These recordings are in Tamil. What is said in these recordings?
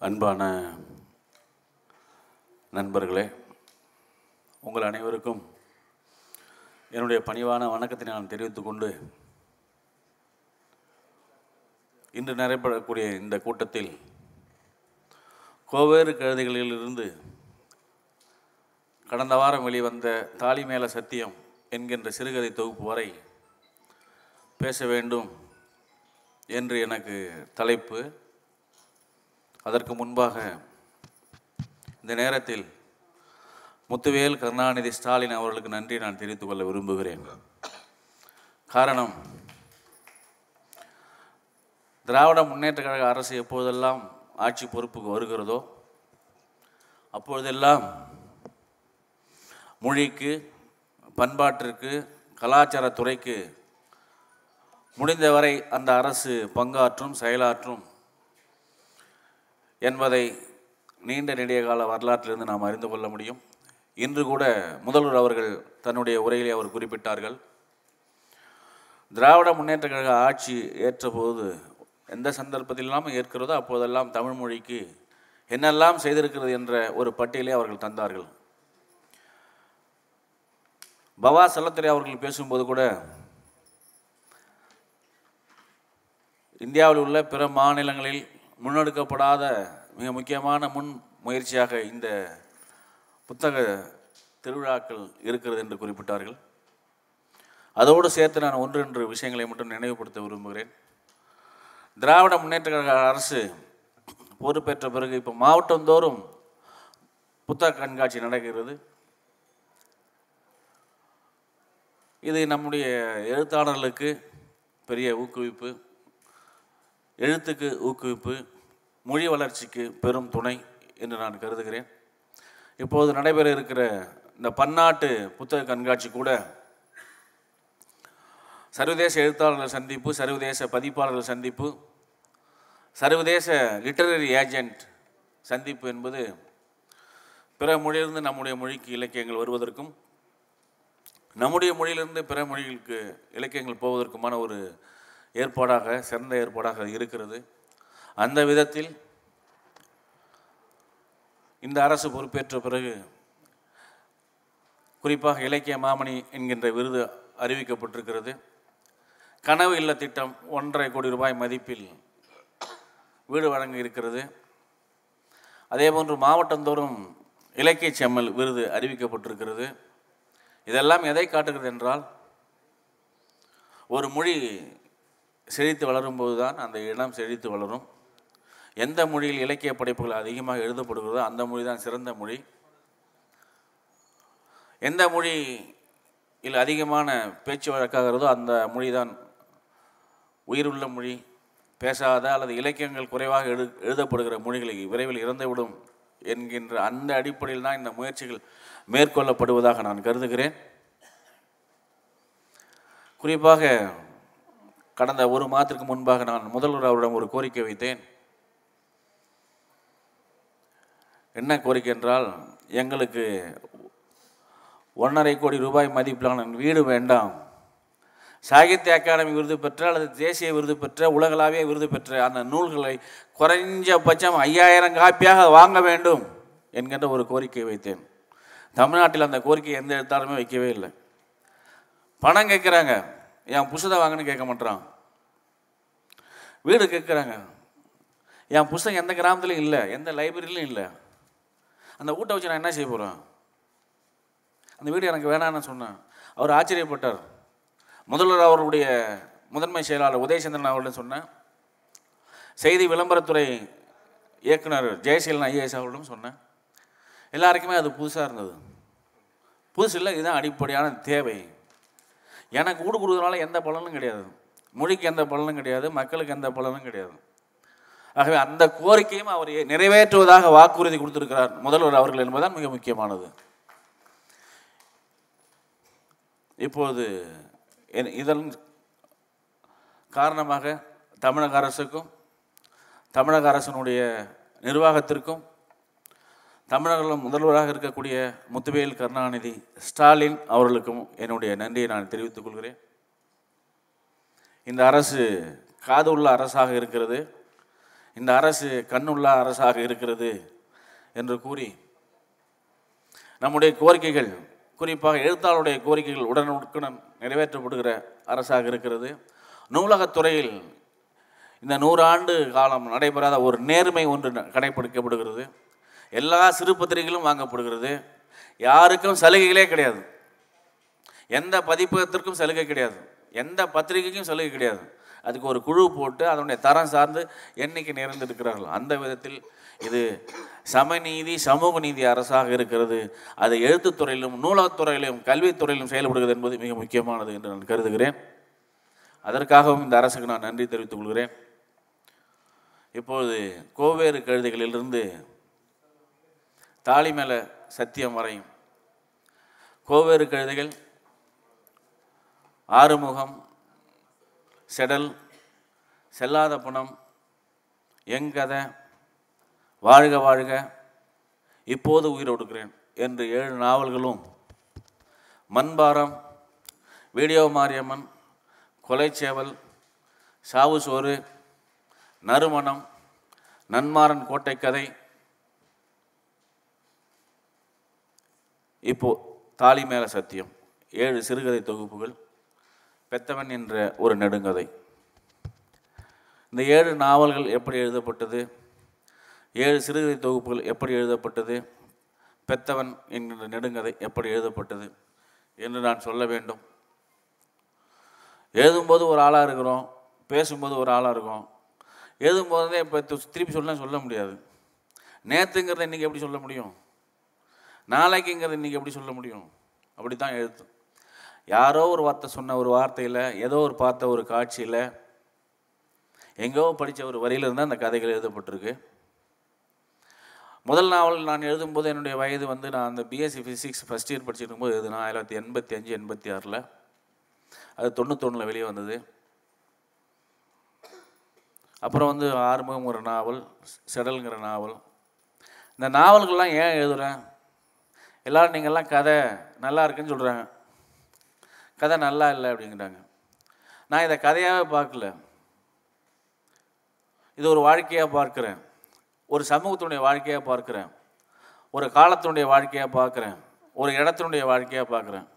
அன்பான நண்பர்களே உங்கள் அனைவருக்கும் என்னுடைய பணிவான வணக்கத்தை நான் தெரிவித்துக் கொண்டு இன்று நடைபெறக்கூடிய இந்த கூட்டத்தில் கோவேறு கழுதைகளிலிருந்து கடந்த வாரம் வெளிவந்த தாலி மேல சத்தியம் என்கின்ற சிறுகதை தொகுப்பு வரை பேச வேண்டும் என்று எனக்கு தலைப்பு அதற்கு முன்பாக இந்த நேரத்தில் முத்துவேல் கருணாநிதி ஸ்டாலின் அவர்களுக்கு நன்றி நான் தெரிவித்துக் கொள்ள விரும்புகிறேன். காரணம் திராவிட முன்னேற்ற கழக அரசு எப்போதெல்லாம் ஆட்சி பொறுப்புக்கு வருகிறதோ அப்பொழுதெல்லாம் மொழிக்கு பண்பாட்டிற்கு கலாச்சாரத்துறைக்கு முடிந்தவரை அந்த அரசு பங்காற்றும் செயலாற்றும் என்பதை நீண்ட நெடிய கால வரலாற்றிலிருந்து நாம் அறிந்து கொள்ள முடியும். இன்று கூட முதல்வர் அவர்கள் தன்னுடைய உரையிலே அவர் குறிப்பிட்டார்கள். திராவிட முன்னேற்ற கழக ஆட்சி ஏற்றபோது எந்த சந்தர்ப்பத்திலாம் ஏற்கிறதோ அப்போதெல்லாம் தமிழ் மொழிக்கு என்னெல்லாம் செய்திருக்கிறது என்ற ஒரு பட்டியலை அவர்கள் தந்தார்கள். பவா செல்லத்துறை அவர்கள் பேசும்போது கூட இந்தியாவில் உள்ள பிற மாநிலங்களில் முன்னெடுக்கப்படாத மிக முக்கியமான முன் முயற்சியாக இந்த புத்தக திருவிழாக்கள் இருக்கிறது என்று குறிப்பிட்டார்கள். அதோடு சேர்த்து நான் ஒன்று என்று விஷயங்களை மட்டும் நினைவுபடுத்த விரும்புகிறேன். திராவிட முன்னேற்ற கழக அரசு பொறுப்பேற்ற பிறகு இப்போ மாவட்டந்தோறும் புத்தக கண்காட்சி நடக்கிறது. இது நம்முடைய எழுத்தாளர்களுக்கு பெரிய ஊக்குவிப்பு. எழுத்துக்கு ஊக்குவிப்பு மொழி வளர்ச்சிக்கு பெரும் துணை என்று நான் கருதுகிறேன். இப்போது நடைபெற இருக்கிற இந்த பன்னாட்டு புத்தக கண்காட்சி கூட சர்வதேச எழுத்தாளர்கள் சந்திப்பு சர்வதேச பதிப்பாளர்கள் சந்திப்பு சர்வதேச லிட்டரரி ஏஜெண்ட் சந்திப்பு என்பது பிற மொழியிலிருந்து நம்முடைய மொழிக்கு இலக்கியங்கள் வருவதற்கும் நம்முடைய மொழியிலிருந்து பிற மொழிகளுக்கு இலக்கியங்கள் போவதற்குமான ஒரு ஏற்பாடாக சிறந்த ஏற்பாடாக இருக்கிறது. அந்த விதத்தில் இந்த அரசு பொறுப்பேற்ற பிறகு குறிப்பாக இலக்கிய மாமணி என்கின்ற விருது அறிவிக்கப்பட்டிருக்கிறது. கனவு இல்ல திட்டம் ஒன்றரை கோடி ரூபாய் மதிப்பில் வீடு வழங்க இருக்கிறது. அதேபோன்று மாவட்டந்தோறும் இலக்கிய செம்மல் விருது அறிவிக்கப்பட்டிருக்கிறது. இதெல்லாம் எதை காட்டுகிறது என்றால் ஒரு மொழி செழித்து வளரும்போது தான் அந்த இனம் செழித்து வளரும். எந்த மொழியில் இலக்கிய படைப்புகள் அதிகமாக எழுதப்படுகிறதோ அந்த மொழி தான் சிறந்த மொழி. எந்த மொழியில் அதிகமான பேச்சு வழக்காகிறதோ அந்த மொழி தான் உயிருள்ள மொழி. பேசாத அல்லது இலக்கியங்கள் குறைவாக எழு எழுதப்படுகிற மொழிகளை விரைவில் இறந்துவிடும் என்கின்ற அந்த அடிப்படையில் தான் இந்த முயற்சிகள் மேற்கொள்ளப்படுவதாக நான் கருதுகிறேன். குறிப்பாக கடந்த ஒரு மாதத்திற்கு முன்பாக நான் முதல்வர் அவரிடம் ஒரு கோரிக்கை வைத்தேன். என்ன கோரிக்கை என்றால் எங்களுக்கு ஒன்றரை கோடி ரூபாய் மதிப்பிலான வீடு வேண்டாம். சாகித்ய அகாடமி விருது பெற்ற அல்லது தேசிய விருது பெற்ற உலகளாவிய விருது பெற்ற அந்த நூல்களை குறைஞ்சபட்சம் ஐயாயிரம் காப்பியாக வாங்க வேண்டும் என்கின்ற ஒரு கோரிக்கை வைத்தேன். தமிழ்நாட்டில் அந்த கோரிக்கை எந்த எழுத்தாலுமே வைக்கவே இல்லை. பணம் கேட்குறாங்க. என் புஸ்தகம் வாங்கன்னு கேட்க மாட்டான் வீடு கேட்குறாங்க. என் புஸ்தகம் எந்த கிராமத்துலையும் இல்லை எந்த லைப்ரரியிலையும் இல்லை. அந்த வீட்டை வச்சு நான் என்ன செய்ய போகிறேன் அந்த வீடு எனக்கு வேணான்னு சொன்னேன். அவர் ஆச்சரியப்பட்டார். முதல்வர் அவருடைய முதன்மை செயலாளர் உதயசந்திரன் அவர்களிடம் சொன்னேன். செய்தி விளம்பரத்துறை இயக்குனர் ஜெயசீலன் ஐஏஎஸ் அவர்களிடம் சொன்னேன். எல்லாருக்குமே அது புதுசாக இருந்தது. புதுசு இல்லை இதுதான் அடிப்படையான தேவை. எனக்கு வீடு கொடுக்குறதுனால எந்த பலனும் கிடையாது. மொழிக்கு எந்த பலனும் கிடையாது மக்களுக்கு எந்த பலனும் கிடையாது. ஆகவே அந்த கோரிக்கையும் அவர் நிறைவேற்றுவதாக வாக்குறுதி கொடுத்திருக்கிறார் முதல்வர் அவர்கள் என்பதுதான் மிக முக்கியமானது. இப்போது இதன் காரணமாக தமிழக அரசுக்கும் தமிழக அரசனுடைய நிர்வாகத்திற்கும் தமிழக முதல்வராக இருக்கக்கூடிய முத்துவேல் கருணாநிதி ஸ்டாலின் அவர்களுக்கும் என்னுடைய நன்றியை நான் தெரிவித்துக் கொள்கிறேன். இந்த அரசு காது உள்ள அரசாக இருக்கிறது. இந்த அரசு கண்ணுள்ள அரசாக இருக்கிறது என்று கூறி நம்முடைய கோரிக்கைகள் குறிப்பாக எழுத்தாளருடைய கோரிக்கைகள் உடனுக்குடன் நிறைவேற்றப்படுகிற அரசாக இருக்கிறது. நூலகத்துறையில் இந்த நூறாண்டு காலம் நடைபெறாத ஒரு நேர்மை ஒன்று ந- கடைபிடிக்கப்படுகிறது. எல்லா சிறு பத்திரிகைகளும் வாங்கப்படுகிறது. யாருக்கும் சலுகைகளே கிடையாது. எந்த பதிப்பகத்திற்கும் சலுகை கிடையாது. எந்த பத்திரிகைக்கும் சலுகை கிடையாது. அதுக்கு ஒரு குழு போட்டு அதனுடைய தரம் சார்ந்து எண்ணிக்கை நிறைந்திருக்கிறார்கள் அந்த விதத்தில் இது சமநீதி சமூக நீதி அரசாக இருக்கிறது. அது எழுத்துத்துறையிலும் நூலகத்துறையிலும் கல்வித்துறையிலும் செயல்படுகிறது என்பது மிக முக்கியமானது என்று நான் கருதுகிறேன். அதற்காகவும் இந்த அரசுக்கு நான் நன்றி தெரிவித்துக் கொள்கிறேன். இப்பொழுது கோவேறு கழுதைகளிலிருந்து தாலி மேலே சத்தியம் வரையும். கோவேறு கழுதைகள் ஆறுமுகம் செடல் செல்லாத புணம் எங்கதை வாழ்க வாழ்க இப்போது உயிர் ஒடுக்கிறேன் என்று ஏழு நாவல்களும் மண்பாரம் வீடியோ மாரியம்மன் கொலைச்சேவல் சாவு சோறு நறுமணம் நன்மாறன் கோட்டை கதை இப்போ தாலி மேல சத்தியம். ஏழு சிறுகதை தொகுப்புகள் பெத்தவன் என்ற ஒரு நெடுங்கதை. இந்த ஏழு நாவல்கள் எப்படி எழுதப்பட்டது? ஏழு சிறுகதை தொகுப்புகள் எப்படி எழுதப்பட்டது? பெத்தவன் என்கின்ற நெடுங்கதை எப்படி எழுதப்பட்டது என்று நான் சொல்ல வேண்டும். எழுதும்போது ஒரு ஆளாக இருக்கிறோம் பேசும்போது ஒரு ஆளாக இருக்கும். எழுதும்போதே இப்போ திருப்பி சொல்ல சொல்ல முடியாது. நேற்றுங்கிறத இன்றைக்கி எப்படி சொல்ல முடியும்? நாளைக்குங்கிறது இன்றைக்கி எப்படி சொல்ல முடியும்? அப்படி தான் எழுத்து யாரோ ஒரு வார்த்தை சொன்ன ஒரு வார்த்தையில் ஏதோ ஒரு பார்த்த ஒரு காட்சியில் எங்கேயோ படித்த ஒரு வரியிலிருந்து அந்த கதைகள் எழுதப்பட்டிருக்கு. முதல் நாவல் நான் எழுதும்போது என்னுடைய வயது வந்து நான் அந்த பிஎஸ்சி ஃபிசிக்ஸ் ஃபஸ்ட் இயர் படிச்சுட்டு இருக்கும்போது எழுதுனா ஆயிரத்தி தொள்ளாயிரத்தி எண்பத்தி அஞ்சு எண்பத்தி ஆறில். அது தொண்ணூத்தொன்னில் வெளியே வந்தது. அப்புறம் வந்து ஆறுமுகம் ஒரு நாவல் செடல்ங்கிற நாவல். இந்த நாவல்கள்லாம் ஏன் எழுதுகிறேன் எல்லோரும் நீங்கள்லாம் கதை நல்லா இருக்குன்னு சொல்கிறாங்க கதை நல்லா இல்லை அப்படிங்கிறாங்க. நான் இதை கதையாகவே பார்க்கல. இது ஒரு வாழ்க்கையாக பார்க்குறேன். ஒரு சமூகத்தினுடைய வாழ்க்கையாக பார்க்குறேன். ஒரு காலத்தினுடைய வாழ்க்கையாக பார்க்குறேன். ஒரு இடத்தினுடைய வாழ்க்கையாக பார்க்குறேன்.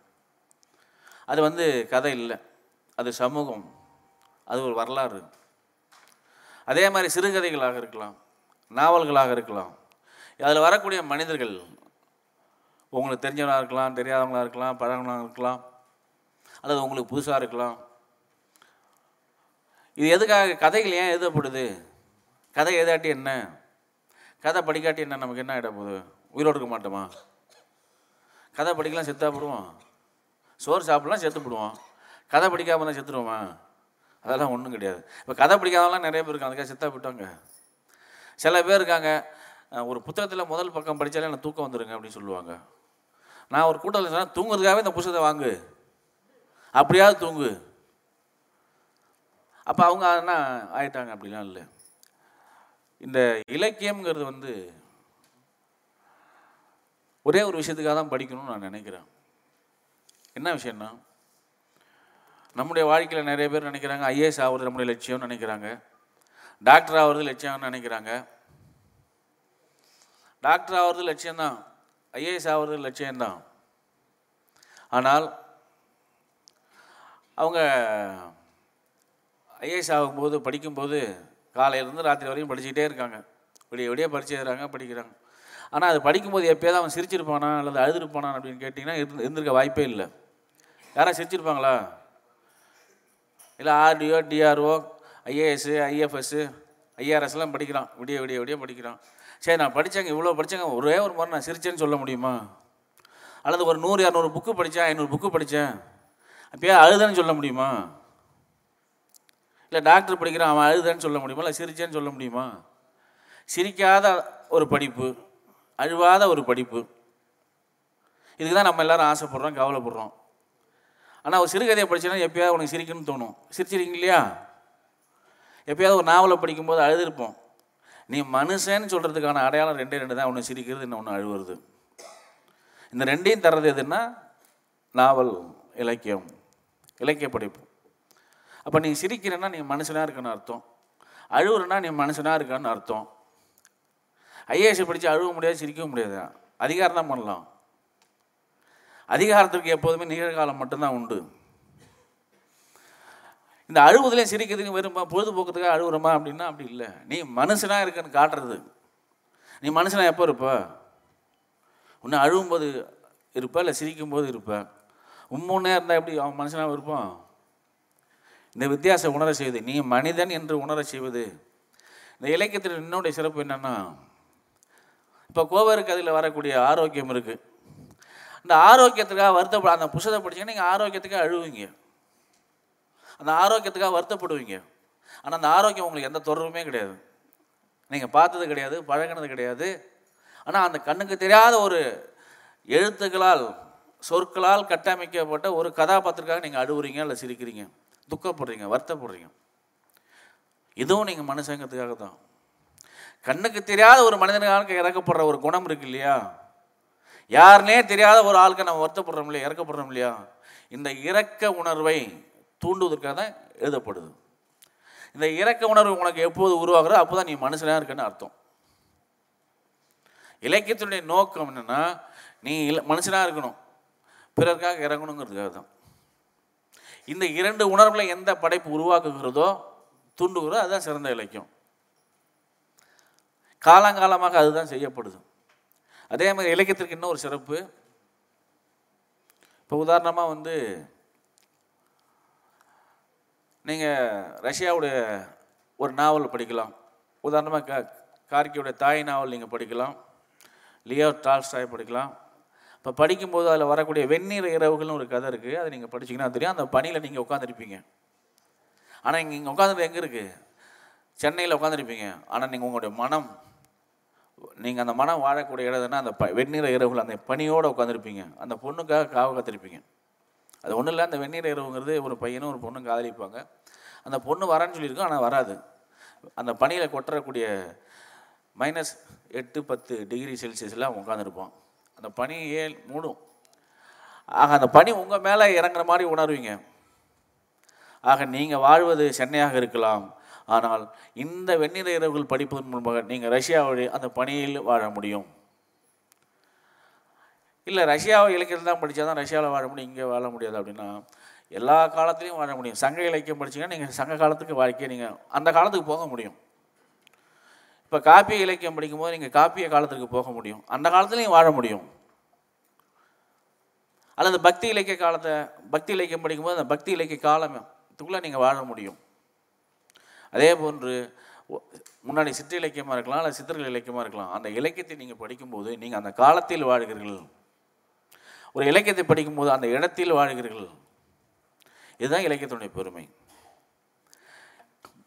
அது வந்து கதை இல்லை. அது சமூகம். அது ஒரு வரலாறு. அதே மாதிரி சிறுகதைகளாக இருக்கலாம் நாவல்களாக இருக்கலாம். அதில் வரக்கூடிய மனிதர்கள் உங்களுக்கு தெரிஞ்சவனாக இருக்கலாம் தெரியாதவங்களாக இருக்கலாம் பழகவங்களாக இருக்கலாம் அல்லது உங்களுக்கு புதுசாக இருக்கலாம். இது எதுக்காக கதைகள் ஏன் எழுதப்படுது? கதை எழுதாட்டி என்ன? கதை படிக்காட்டி என்ன நமக்கு என்ன ஆகிட போகுது? உயிரோடு இருக்க மாட்டோமா? கதை படிக்கலாம் செத்தா போடுவோம். சோறு சாப்பிடலாம் செத்து போடுவோம். கதை படிக்காமலாம் செத்துருவோமா? அதெல்லாம் ஒன்றும் கிடையாது. இப்போ கதை படிக்காதவங்களாம் நிறைய பேர் இருக்காங்க. அதுக்காக செத்தா போயிட்டாங்க. சில பேர் இருக்காங்க. ஒரு புத்தகத்தில் முதல் பக்கம் படித்தாலே எனக்கு தூக்கம் வந்துடுங்க அப்படின்னு சொல்லுவாங்க. நான் ஒரு கூட்டத்தில் சொன்னேன் தூங்குறதுக்காகவே இந்த புஸ்தகத்தை வாங்கு. அப்படியாவது தூங்கு. அப்போ அவங்க என்ன ஆயிட்டாங்க அப்படிலாம் இல்லை. இந்த இலக்கியம்ங்கிறது வந்து ஒரே ஒரு விஷயத்துக்காக தான் படிக்கணும்னு நான் நினைக்கிறேன். என்ன விஷயம்னா நம்முடைய வாழ்க்கையில் நிறைய பேர் நினைக்கிறாங்க ஐஏஎஸ் ஆகிறது நம்முடைய லட்சியம்னு நினைக்கிறாங்க. டாக்டர் ஆகிறது லட்சியம்னு நினைக்கிறாங்க. டாக்டர் ஆகிறது லட்சியம்தான். ஐஏஎஸ் ஆகிறது லட்சியம்தான். ஆனால் அவங்க ஐஏஎஸ் ஆகும்போது படிக்கும்போது காலையிலேருந்து ராத்திரி வரைக்கும் படிச்சுக்கிட்டே இருக்காங்க. விடிய விடிய படிச்சு எழுதுறாங்க படிக்கிறாங்க. ஆனால் அது படிக்கும்போது எப்போயாவது அவன் சிரிச்சிருப்பானா அல்லது அழுதுருப்பானா அப்படின்னு கேட்டிங்கன்னா இருந்து இருந்திருக்க வாய்ப்பே இல்லை. யாராவது சிரிச்சிருப்பாங்களா? இல்லை ஆர்டிஓ டிஆர்ஓ ஐஏஎஸ்ஸு ஐஎஃப்எஸ்ஸு ஐஆர்எஸ்லாம் படிக்கிறான். விடிய விடிய விடிய படிக்கிறான். சரி நான் படித்தேங்க இவ்வளோ படித்தேங்க ஒரே ஒரு முறை நான் சிரிச்சேன்னு சொல்ல முடியுமா? அல்லது ஒரு நூறு இரநூறு புக்கு படித்தேன் ஐநூறு புக்கு படித்தேன் அப்பயே அழுதேன்னு சொல்ல முடியுமா? இல்லை டாக்டர் படிக்கிறான் அவன் அழுதேன்னு சொல்ல முடியுமா? இல்லை சிரிச்சேன்னு சொல்ல முடியுமா? சிரிக்காத ஒரு படிப்பு அழுவாத ஒரு படிப்பு. இதுக்கு தான் நம்ம எல்லாரும் ஆசைப்படுறோம் கவலைப்படுறோம். ஆனால் ஒரு சிறுகதையை படிச்சேன்னா எப்பயாவது உனக்கு சிரிக்கணும்னு தோணும். சிரிச்சிருக்கீங்க இல்லையா? எப்பயாவது ஒரு நாவலை படிக்கும்போது அழுதுருப்போம். நீ மனுஷன்னு சொல்கிறதுக்கான அடையாளம் ரெண்டே ரெண்டு தான். ஒன்று சிரிக்கிறது ஒன்று அழுவுறது. இந்த ரெண்டையும் தர்றது எதுன்னா நாவல் இலக்கியம் இலக்கிய படைப்பு. அப்போ நீ சிரிக்கிறேன்னா நீ மனுஷனாக இருக்குன்னு அர்த்தம். அழுவுறனா நீ மனுஷனாக இருக்கான்னு அர்த்தம். ஐஏஎஸ் படித்து அழுவ முடியாது சிரிக்கவும் முடியாது. அதிகாரம் தான் பண்ணலாம். அதிகாரத்திற்கு எப்போதுமே நிகழ்காலம் மட்டும்தான் உண்டு. இந்த அழுவதுலேயும் சிரிக்கிறதுக்கு வெறும் பொழுதுபோக்குறதுக்காக அழுகுறமா அப்படின்னா அப்படி இல்லை. நீ மனுஷனாக இருக்கன்னு காட்டுறது. நீ மனுஷனாக எப்போ இருப்ப? உன்னை அழுகும்போது இருப்ப இல்லை சிரிக்கும்போது இருப்ப? உண்மையாக இருந்தால் எப்படி அவன் மனுஷனாக இருப்பான்? இந்த வித்தியாசம் உணர செய்வது. நீ மனிதன் என்று உணர செய்வது. இந்த இலக்கியத்தில் என்னுடைய சிறப்பு என்னென்னா இப்போ கோவருக்கு அதில் வரக்கூடிய ஆரோக்கியம் இருக்குது இந்த ஆரோக்கியத்துக்காக வருத்தப்பட அந்த புஷத்தை படிச்சிங்கன்னா நீங்கள் ஆரோக்கியத்துக்காக அழுவீங்க. அந்த ஆரோக்கியத்துக்காக வருத்தப்படுவீங்க. ஆனால் அந்த ஆரோக்கியம் உங்களுக்கு எந்த தொடர்புமே கிடையாது. நீங்கள் பார்த்தது கிடையாது பழகினது கிடையாது. ஆனால் அந்த கண்ணுக்கு தெரியாத ஒரு எழுத்துக்களால் சொற்களால் கட்டமைக்கப்பட்ட ஒரு கதாபாத்திரக்காக நீங்கள் அழுவுறீங்க இல்லை சிரிக்கிறீங்க. துக்கப்படுறீங்க வருத்தப்படுறீங்க. இதுவும் நீங்கள் மனுஷங்கிறதுக்காக தான். கண்ணுக்கு தெரியாத ஒரு மனிதனுக்காக இறக்கப்படுற ஒரு குணம் இருக்கு இல்லையா? யாருனே தெரியாத ஒரு ஆளுக்கு நம்ம வருத்தப்படுறோம் இல்லையா? இறக்கப்படுறோம் இல்லையா? இந்த இறக்க உணர்வை தூண்டுவதற்காக தான் எழுதப்படுது. இந்த இறக்க உணர்வு உனக்கு எப்போது உருவாகிறோ அப்போ தான் நீ மனுஷனாக இருக்கன்னு அர்த்தம். இலக்கியத்தினுடைய நோக்கம் என்னென்னா நீ இல மனுஷனாக இருக்கணும். பிறருக்காக இறங்கணுங்கிறதுக்காக தான். இந்த இரண்டு உணர்வில் எந்த படைப்பு உருவாக்குகிறதோ தூண்டுகிறதோ அதுதான் சிறந்த இலக்கியம். காலங்காலமாக அதுதான் செய்யப்படுது. அதே மாதிரி இலக்கியத்திற்கு இன்னும் ஒரு சிறப்பு. இப்போ உதாரணமாக வந்து நீங்கள் ரஷ்யாவுடைய ஒரு நாவல் படிக்கலாம். உதாரணமாக கா கார்கியோடைய தாய் நாவல் நீங்கள் படிக்கலாம். லியோ டால்ஸ்டாய் படிக்கலாம். இப்போ படிக்கும்போது அதில் வரக்கூடிய வெந்நீர் இரவுகள்னு ஒரு கதை இருக்குது அதை நீங்கள் படிச்சீங்கன்னா தெரியும். அந்த பணியில் நீங்கள் உட்காந்துருப்பீங்க ஆனால் இங்கே இங்கே உட்காந்துட்டு எங்கே இருக்குது சென்னையில் உட்காந்துருப்பீங்க ஆனால் நீங்கள் உங்களுடைய மனம் நீங்கள் அந்த மனம் வாழக்கூடிய இடம்னா அந்த ப வெந்நீர இரவுகள் அந்த பனியோடு உட்காந்துருப்பீங்க அந்த பொண்ணுக்காக காவ காத்திருப்பீங்க. அது ஒன்றும் இல்லை அந்த வெந்நீர் இரவுங்கிறது ஒரு பையனும் ஒரு பொண்ணும் காதலிப்பாங்க. அந்த பொண்ணு வரேன்னு சொல்லியிருக்கோம் ஆனால் வராது. அந்த பனியில் கொட்டுறக்கூடிய மைனஸ் எட்டு பத்து டிகிரி செல்சியஸில் அவன் உட்காந்துருப்பான் அந்த பனி மூடும்? ஆக அந்த பனி உங்கள் மேலே இறங்குற மாதிரி உணர்வீங்க. ஆக நீங்கள் வாழ்வது சென்னையாக இருக்கலாம். ஆனால் இந்த வெந்நீர் இரவுகள் படிப்பதன் மூலமாக நீங்கள் ரஷ்யாவுடைய அந்த பணியில் வாழ முடியும். இல்லை ரஷ்யாவை இலக்கியம் தான் படித்தா தான் ரஷ்யாவில் வாழ முடியும் இங்கே வாழ முடியாது அப்படின்னா எல்லா காலத்துலேயும் வாழ முடியும். சங்க இலக்கியம் படிச்சீங்கன்னா நீங்கள் சங்க காலத்துக்கு வாழ்க்கையை நீங்கள் அந்த காலத்துக்கு போக முடியும். இப்போ காப்பிய இலக்கியம் படிக்கும்போது நீங்கள் காப்பிய காலத்துக்கு போக முடியும். அந்த காலத்துலேயும் வாழ முடியும். அல்லது பக்தி இலக்கிய காலத்தை பக்தி இலக்கியம் படிக்கும்போது அந்த பக்தி இலக்கிய காலத்துக்குள்ளே நீங்கள் வாழ முடியும். அதே போன்று முன்னாடி சிற்ற இலக்கியமாக இருக்கலாம் அல்லது சித்தர்கள் இலக்கியமாக இருக்கலாம் அந்த இலக்கியத்தை நீங்கள் படிக்கும்போது நீங்கள் அந்த காலத்தில் வாழ்கிறீர்கள். ஒரு இலக்கியத்தை படிக்கும்போது அந்த இடத்தில் வாழ்கிறீர்கள். இதுதான் இலக்கியத்தினுடைய பெருமை.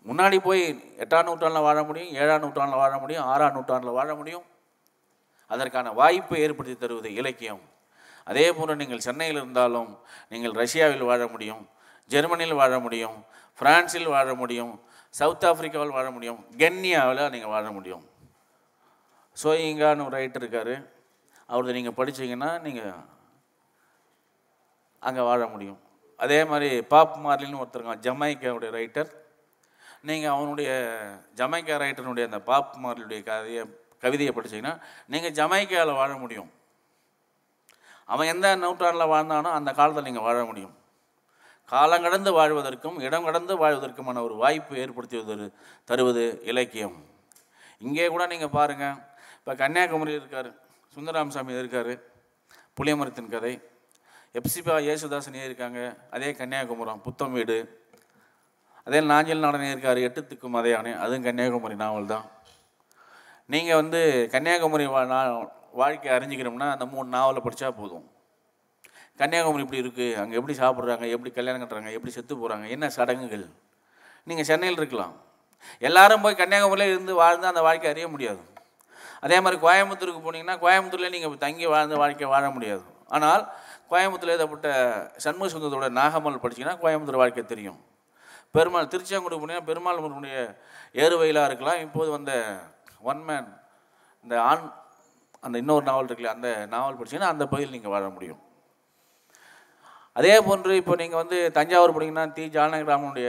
முன்னாடி போய் எட்டாம் நூற்றாண்டில் வாழ முடியும் ஏழாம் நூற்றாண்டில் வாழ முடியும் ஆறாம் நூற்றாண்டில் வாழ முடியும். அதற்கான வாய்ப்பை ஏற்படுத்தி தருவது இலக்கியம். அதே போன்று நீங்கள் சென்னையில் இருந்தாலும் நீங்கள் ரஷ்யாவில் வாழ முடியும் ஜெர்மனியில் வாழ முடியும் பிரான்சில் வாழ முடியும் சவுத் ஆஃப்ரிக்காவில் வாழ முடியும் கென்னியாவில் நீங்கள் வாழ முடியும். சோயிங்கான்னு ஒரு ரைட்டர் இருக்கார். அவரது நீங்கள் படிச்சீங்கன்னா நீங்கள் அங்கே வாழ முடியும். அதே மாதிரி பாப் மார்லின்னு ஒருத்தருங்க ஜமைக்காவுடைய ரைட்டர் நீங்கள் அவனுடைய ஜமைக்கா ரைட்டருடைய அந்த பாப் மார்லியுடைய கதையை கவிதையை படிச்சீங்கன்னா நீங்கள் ஜமைக்காவில் வாழ முடியும். அவன் எந்த நூற்றாண்டில் வாழ்ந்தானோ அந்த காலத்தில் நீங்கள் வாழ முடியும். காலம் கடந்து வாழ்வதற்கும் இடம் கடந்து வாழ்வதற்குமான ஒரு வாய்ப்பு ஏற்படுத்துவது தருவது இலக்கியம். இங்கே கூட நீங்கள் பாருங்கள் இப்போ கன்னியாகுமரியில் இருக்கார் சுந்தராமசாமி இருக்கார் புளியமரத்தின் கதை. எப்சிபா இயேசுதாசன் இருக்காங்க? அதே கன்னியாகுமரம் புத்தம் வீடு. அதே நாஞ்சல் நாடனே இருக்கார் எட்டு திக்கும் மதையானே அதுவும் கன்னியாகுமரி நாவல் தான். நீங்கள் வந்து கன்னியாகுமரி வா வாழ்க்கை அறிஞ்சிக்கிறோம்னா அந்த மூணு நாவலை படித்தா போதும். கன்னியாகுமரி இப்படி இருக்குது அங்கே எப்படி சாப்பிட்றாங்க எப்படி கல்யாணம் கட்டுறாங்க எப்படி செத்து போகிறாங்க என்ன சடங்குகள்? நீங்கள் சென்னையில் இருக்கலாம். எல்லாரும் போய் கன்னியாகுமரியில் இருந்து வாழ்ந்து அந்த வாழ்க்கை அறிய முடியாது. அதே மாதிரி கோயம்புத்தூருக்கு போனீங்கன்னா கோயம்புத்தூரில் நீங்கள் தங்கி வாழ்ந்த வாழ்க்கை வாழ முடியாது. ஆனால் கோயம்புத்தூரில் எழுதப்பட்ட சண்முக சுந்தரத்தோட நாகமல் படிச்சீங்கன்னா கோயம்புத்தூர் வாழ்க்கை தெரியும். பெருமாள் திருச்செங்கோடு போனீங்கன்னா பெருமாள் முருகனுடைய ஏறுவயிலாக இருக்கலாம். இப்போது வந்த ஒன் மேன் இந்த ஆண் அந்த இன்னொரு நாவல் இருக்குல்ல அந்த நாவல் படிச்சிங்கன்னா அந்த பகுதியில் நீங்கள் வாழ முடியும். அதே போன்று இப்போ நீங்கள் வந்து தஞ்சாவூர் போனீங்கன்னா தி. ஜானகிராமனுடைய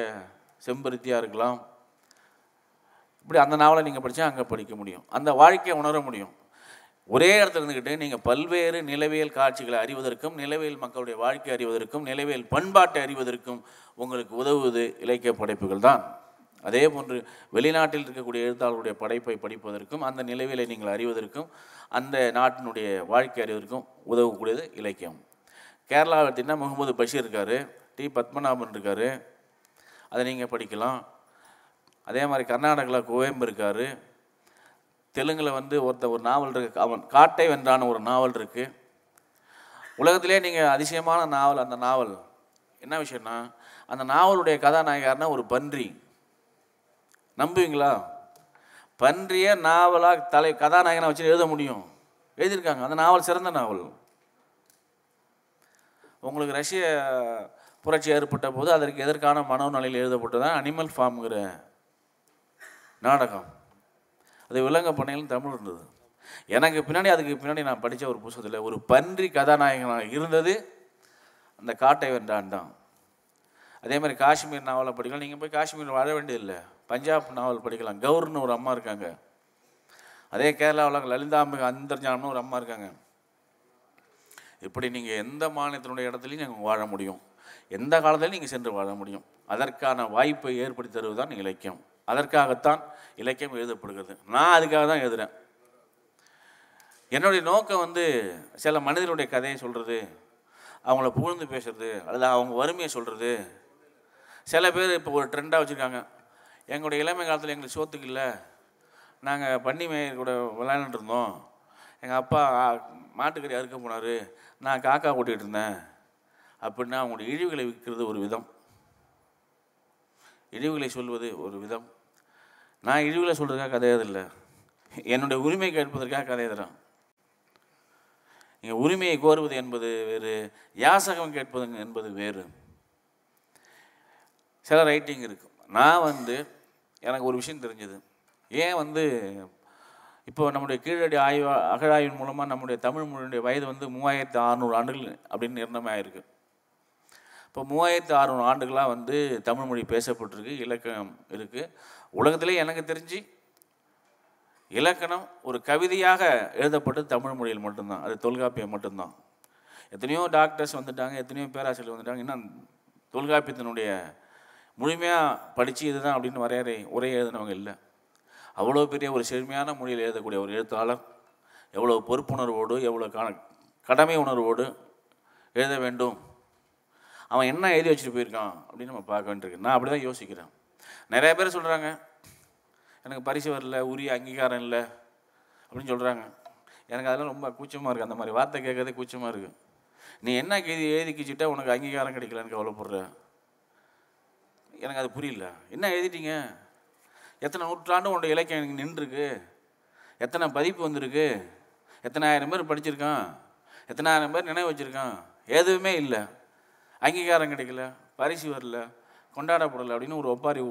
செம்பருத்தியாக இருக்கலாம். இப்படி அந்த நாவலை நீங்கள் படித்தா அங்கே படிக்க முடியும். அந்த வாழ்க்கையை உணர முடியும். ஒரே இடத்துல இருந்துக்கிட்டு நீங்கள் பல்வேறு நிலவியல் காட்சிகளை அறிவதற்கும் நிலவியல் மக்களுடைய வாழ்க்கை அறிவதற்கும் நிலவியல் பண்பாட்டை அறிவதற்கும் உங்களுக்கு உதவுவது இலக்கிய படைப்புகள் தான். அதே போன்று வெளிநாட்டில் இருக்கக்கூடிய எழுத்தாளருடைய படைப்பை படிப்பதற்கும் அந்த நிலவியலை நீங்கள் அறிவதற்கும் அந்த நாட்டினுடைய வாழ்க்கை அறிவதற்கும் உதவக்கூடியது இலக்கியம். கேரளாவை எடுத்திங்கன்னா முகமது பஷீர் இருக்கார் டி பத்மநாபன் இருக்கார் அதை நீங்கள் படிக்கலாம். அதே மாதிரி கர்நாடகாவில் கோயம்பு இருக்கார் தெலுங்கில் வந்து ஒருத்த ஒரு நாவல் இருக்குது அவன் காட்டை வென்றான ஒரு நாவல் இருக்குது உலகத்திலே நீங்கள் அதிசயமான நாவல் அந்த நாவல். என்ன விஷயம்னா அந்த நாவலுடைய கதாநாயகர்னா ஒரு பன்றி. நம்புவீங்களா? பன்றியை நாவலாக தலை கதாநாயகனாக வச்சு எழுத முடியும். எழுதியிருக்காங்க. அந்த நாவல் சிறந்த நாவல். உங்களுக்கு ரஷ்ய புரட்சி ஏற்பட்ட போது அதற்கு எதற்கான மனோநிலையில் எழுதப்பட்டதான் அனிமல் ஃபார்ம்ங்கிற நாடகம். அது விலங்க பண்ணையிலும் தமிழ் இருந்தது. எனக்கு பின்னாடி அதுக்கு பின்னாடி நான் படித்த ஒரு புத்தகத்தில் ஒரு பன்றி கதாநாயகனாக இருந்தது அந்த காட்டை வென்றான் தான். அதே மாதிரி காஷ்மீர் நாவலை படிக்கலாம். நீங்கள் போய் காஷ்மீர் வாழ வேண்டியதில்லை. பஞ்சாப் நாவல் படிக்கலாம். கௌர்னு ஒரு அம்மா இருக்காங்க. அதே கேரளாவில் லலிதாம்பிகை அந்தர்ஜானம்னு ஒரு அம்மா இருக்காங்க. இப்படி நீங்கள் எந்த மாநிலத்தினுடைய இடத்துலையும் நீங்கள் வாழ முடியும். எந்த காலத்திலையும் நீங்கள் சென்று வாழ முடியும். அதற்கான வாய்ப்பை ஏற்படுத்தி தருவது தான் இலக்கியம். அதற்காகத்தான் இலக்கியம் எழுதப்படுகிறது. நான் அதுக்காக தான் எழுதுகிறேன் என்னுடைய நோக்கம் வந்து சில மனிதனுடைய கதையை சொல்கிறது அவங்கள புகழ்ந்து பேசுறது அல்லது அவங்க வறுமையை சொல்கிறது சில பேர் இப்போ ஒரு ட்ரெண்டாக வச்சுருக்காங்க. எங்களுடைய இளமை காலத்தில் எங்களுக்கு சோத்துக்கு இல்லை. நாங்கள் பன்னி மேயர் கூட விளையாண்டுட்டு இருந்தோம். எங்கள் அப்பா மாட்டுக்கறி அறுக்க போனார். நான் காக்கா ஓட்டிகிட்டு இருந்தேன். அப்படின்னா அவங்களுடைய இழிவுகளை விற்கிறது ஒரு விதம். இழிவுகளை சொல்வது ஒரு விதம். நான் இழிவில் சொல்கிறதுக்காக கதை இல்லை என்னுடைய உரிமை கேட்பதற்காக கதை எழுதுறேன் இங்கே உரிமையை கோருவது என்பது வேறு யாசகம் கேட்பது என்பது வேறு. சில ரைட்டிங் இருக்கு. நான் வந்து எனக்கு ஒரு விஷயம் தெரிஞ்சது. ஏன் வந்து இப்போ நம்முடைய கீழடி ஆய்வு அகழாய்வின் மூலமாக நம்முடைய தமிழ் மொழியுடைய வயது வந்து மூவாயிரத்து அறநூறு ஆண்டுகள் அப்படின்னு நிர்ணயமாயிருக்கு இப்போ மூவாயிரத்து அறநூறு ஆண்டுகளாக வந்து தமிழ் மொழி பேசப்பட்டிருக்கு இலக்கியம் இருக்குது உலகத்திலே எனக்கு தெரிஞ்சு இலக்கணம் ஒரு கவிதையாக எழுதப்பட்டது தமிழ் மொழியில் மட்டும்தான். அது தொல்காப்பியம் மட்டும்தான். எத்தனையோ டாக்டர்ஸ் வந்துட்டாங்க எத்தனையோ பேராசிரியர் வந்துட்டாங்க. இன்னும் தொல்காப்பியத்தினுடைய முழுமையாக படித்து இதுதான் அப்படின்னு வரையறை உரை எழுதினவங்க இல்லை. அவ்வளோ பெரிய ஒரு செழுமையான மொழியில் எழுதக்கூடிய ஒரு எழுத்தாளர் எவ்வளோ பொறுப்புணர்வோடு எவ்வளோ கடமை உணர்வோடு எழுத வேண்டும். அவன் என்ன எழுதி வச்சுட்டு போயிருக்கான் அப்படின்னு நம்ம பார்க்க வேண்டியிருக்கு. நான் அப்படி தான் யோசிக்கிறேன். நிறைய பேர் சொல்கிறாங்க எனக்கு பரிசு வரல உரிய அங்கீகாரம் இல்லை அப்படின்னு சொல்கிறாங்க எனக்கு அதெல்லாம் ரொம்ப கூச்சமாக இருக்குது அந்த மாதிரி வார்த்தை கேட்கறதே கூச்சமாக இருக்குது நீ என்ன எழுதி எழுதி கிச்சிட்டா உனக்கு அங்கீகாரம் கிடைக்கலன்னு கவலைப்படுற? எனக்கு அது புரியல. என்ன எழுதிட்டீங்க? எத்தனை நூற்றாண்டு உன்னோட இலக்கியம் எனக்கு நின்றுருக்கு. எத்தனை பதிப்பு வந்திருக்கு. எத்தனை ஆயிரம் பேர் படிச்சிருக்கான். எத்தனை ஆயிரம் பேர் நினைவு வச்சுருக்கான். எதுவுமே இல்லை. அங்கீகாரம் கிடைக்கல. பரிசு வரல. கொண்டாடப்படலை அப்படின்னு ஒரு ஒப்பாரி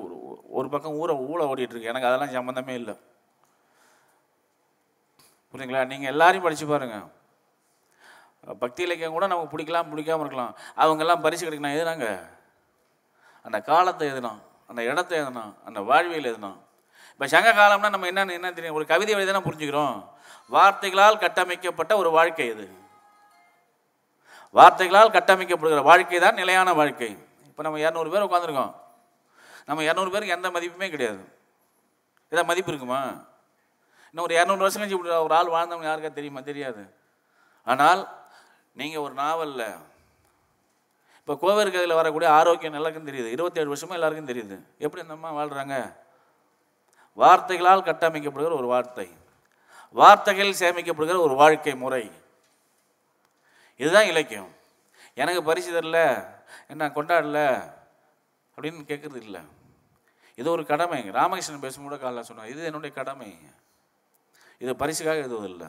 ஒரு பக்கம் ஊரை ஊழ ஓடிட்டுருக்கு. எனக்கு அதெல்லாம் சம்மந்தமே இல்லை. புரியுங்களா நீங்கள் எல்லாரையும் படித்து பாருங்க. பக்தி இலக்கியம் கூட நமக்கு பிடிக்கலாம் பிடிக்காமல் இருக்கலாம். அவங்கெல்லாம் பரிசு கிடைக்கணும். எதுனாங்க? அந்த காலத்தை எதுனா அந்த இடத்தை எதுனா அந்த வாழ்வியல் எதுனா இப்போ சங்க காலம்னா நம்ம என்னென்னு என்ன தெரியும்? ஒரு கவிதை வழிதானே புரிஞ்சுக்கிறோம். வார்த்தைகளால் கட்டமைக்கப்பட்ட ஒரு வாழ்க்கை இது. வார்த்தைகளால் கட்டமைக்கப்படுகிற வாழ்க்கை தான் நிலையான வாழ்க்கை. இப்போ நம்ம இரநூறு பேர் உட்காந்துருக்கோம் நம்ம இரநூறு பேருக்கு எந்த மதிப்புமே கிடையாது. ஏதாவது மதிப்பு இருக்குமா? இன்னும் ஒரு இரநூறு வருஷம் கழிச்சு இப்படி ஒரு ஆள் வாழ்ந்தவங்க யாருக்கா தெரியுமா? தெரியாது. ஆனால் நீங்கள் ஒரு நாவலில் இப்போ கோவர் கதையில் வரக்கூடிய ஆரோக்கியம் எல்லாருக்கும் தெரியுது. இருபத்தேழு வருஷமாக எல்லாருக்கும் தெரியுது. எப்படி அந்த அம்மா வாழ்கிறாங்க வார்த்தைகளால் கட்டமைக்கப்படுகிற ஒரு வார்த்தை. வார்த்தைகள் சேமிக்கப்படுகிற ஒரு வாழ்க்கை முறை. இதுதான் இலக்கியம். எனக்கு பரிசு தரல. என்ன கொண்டாடல அப்படின்னு கேட்குறது இல்லை. இது ஒரு கடமை. ராமகிருஷ்ணன் பேசும்போது காலைல சொன்னார் இது என்னுடைய கடமை. இது பரிசுக்காக எழுதுவதில்லை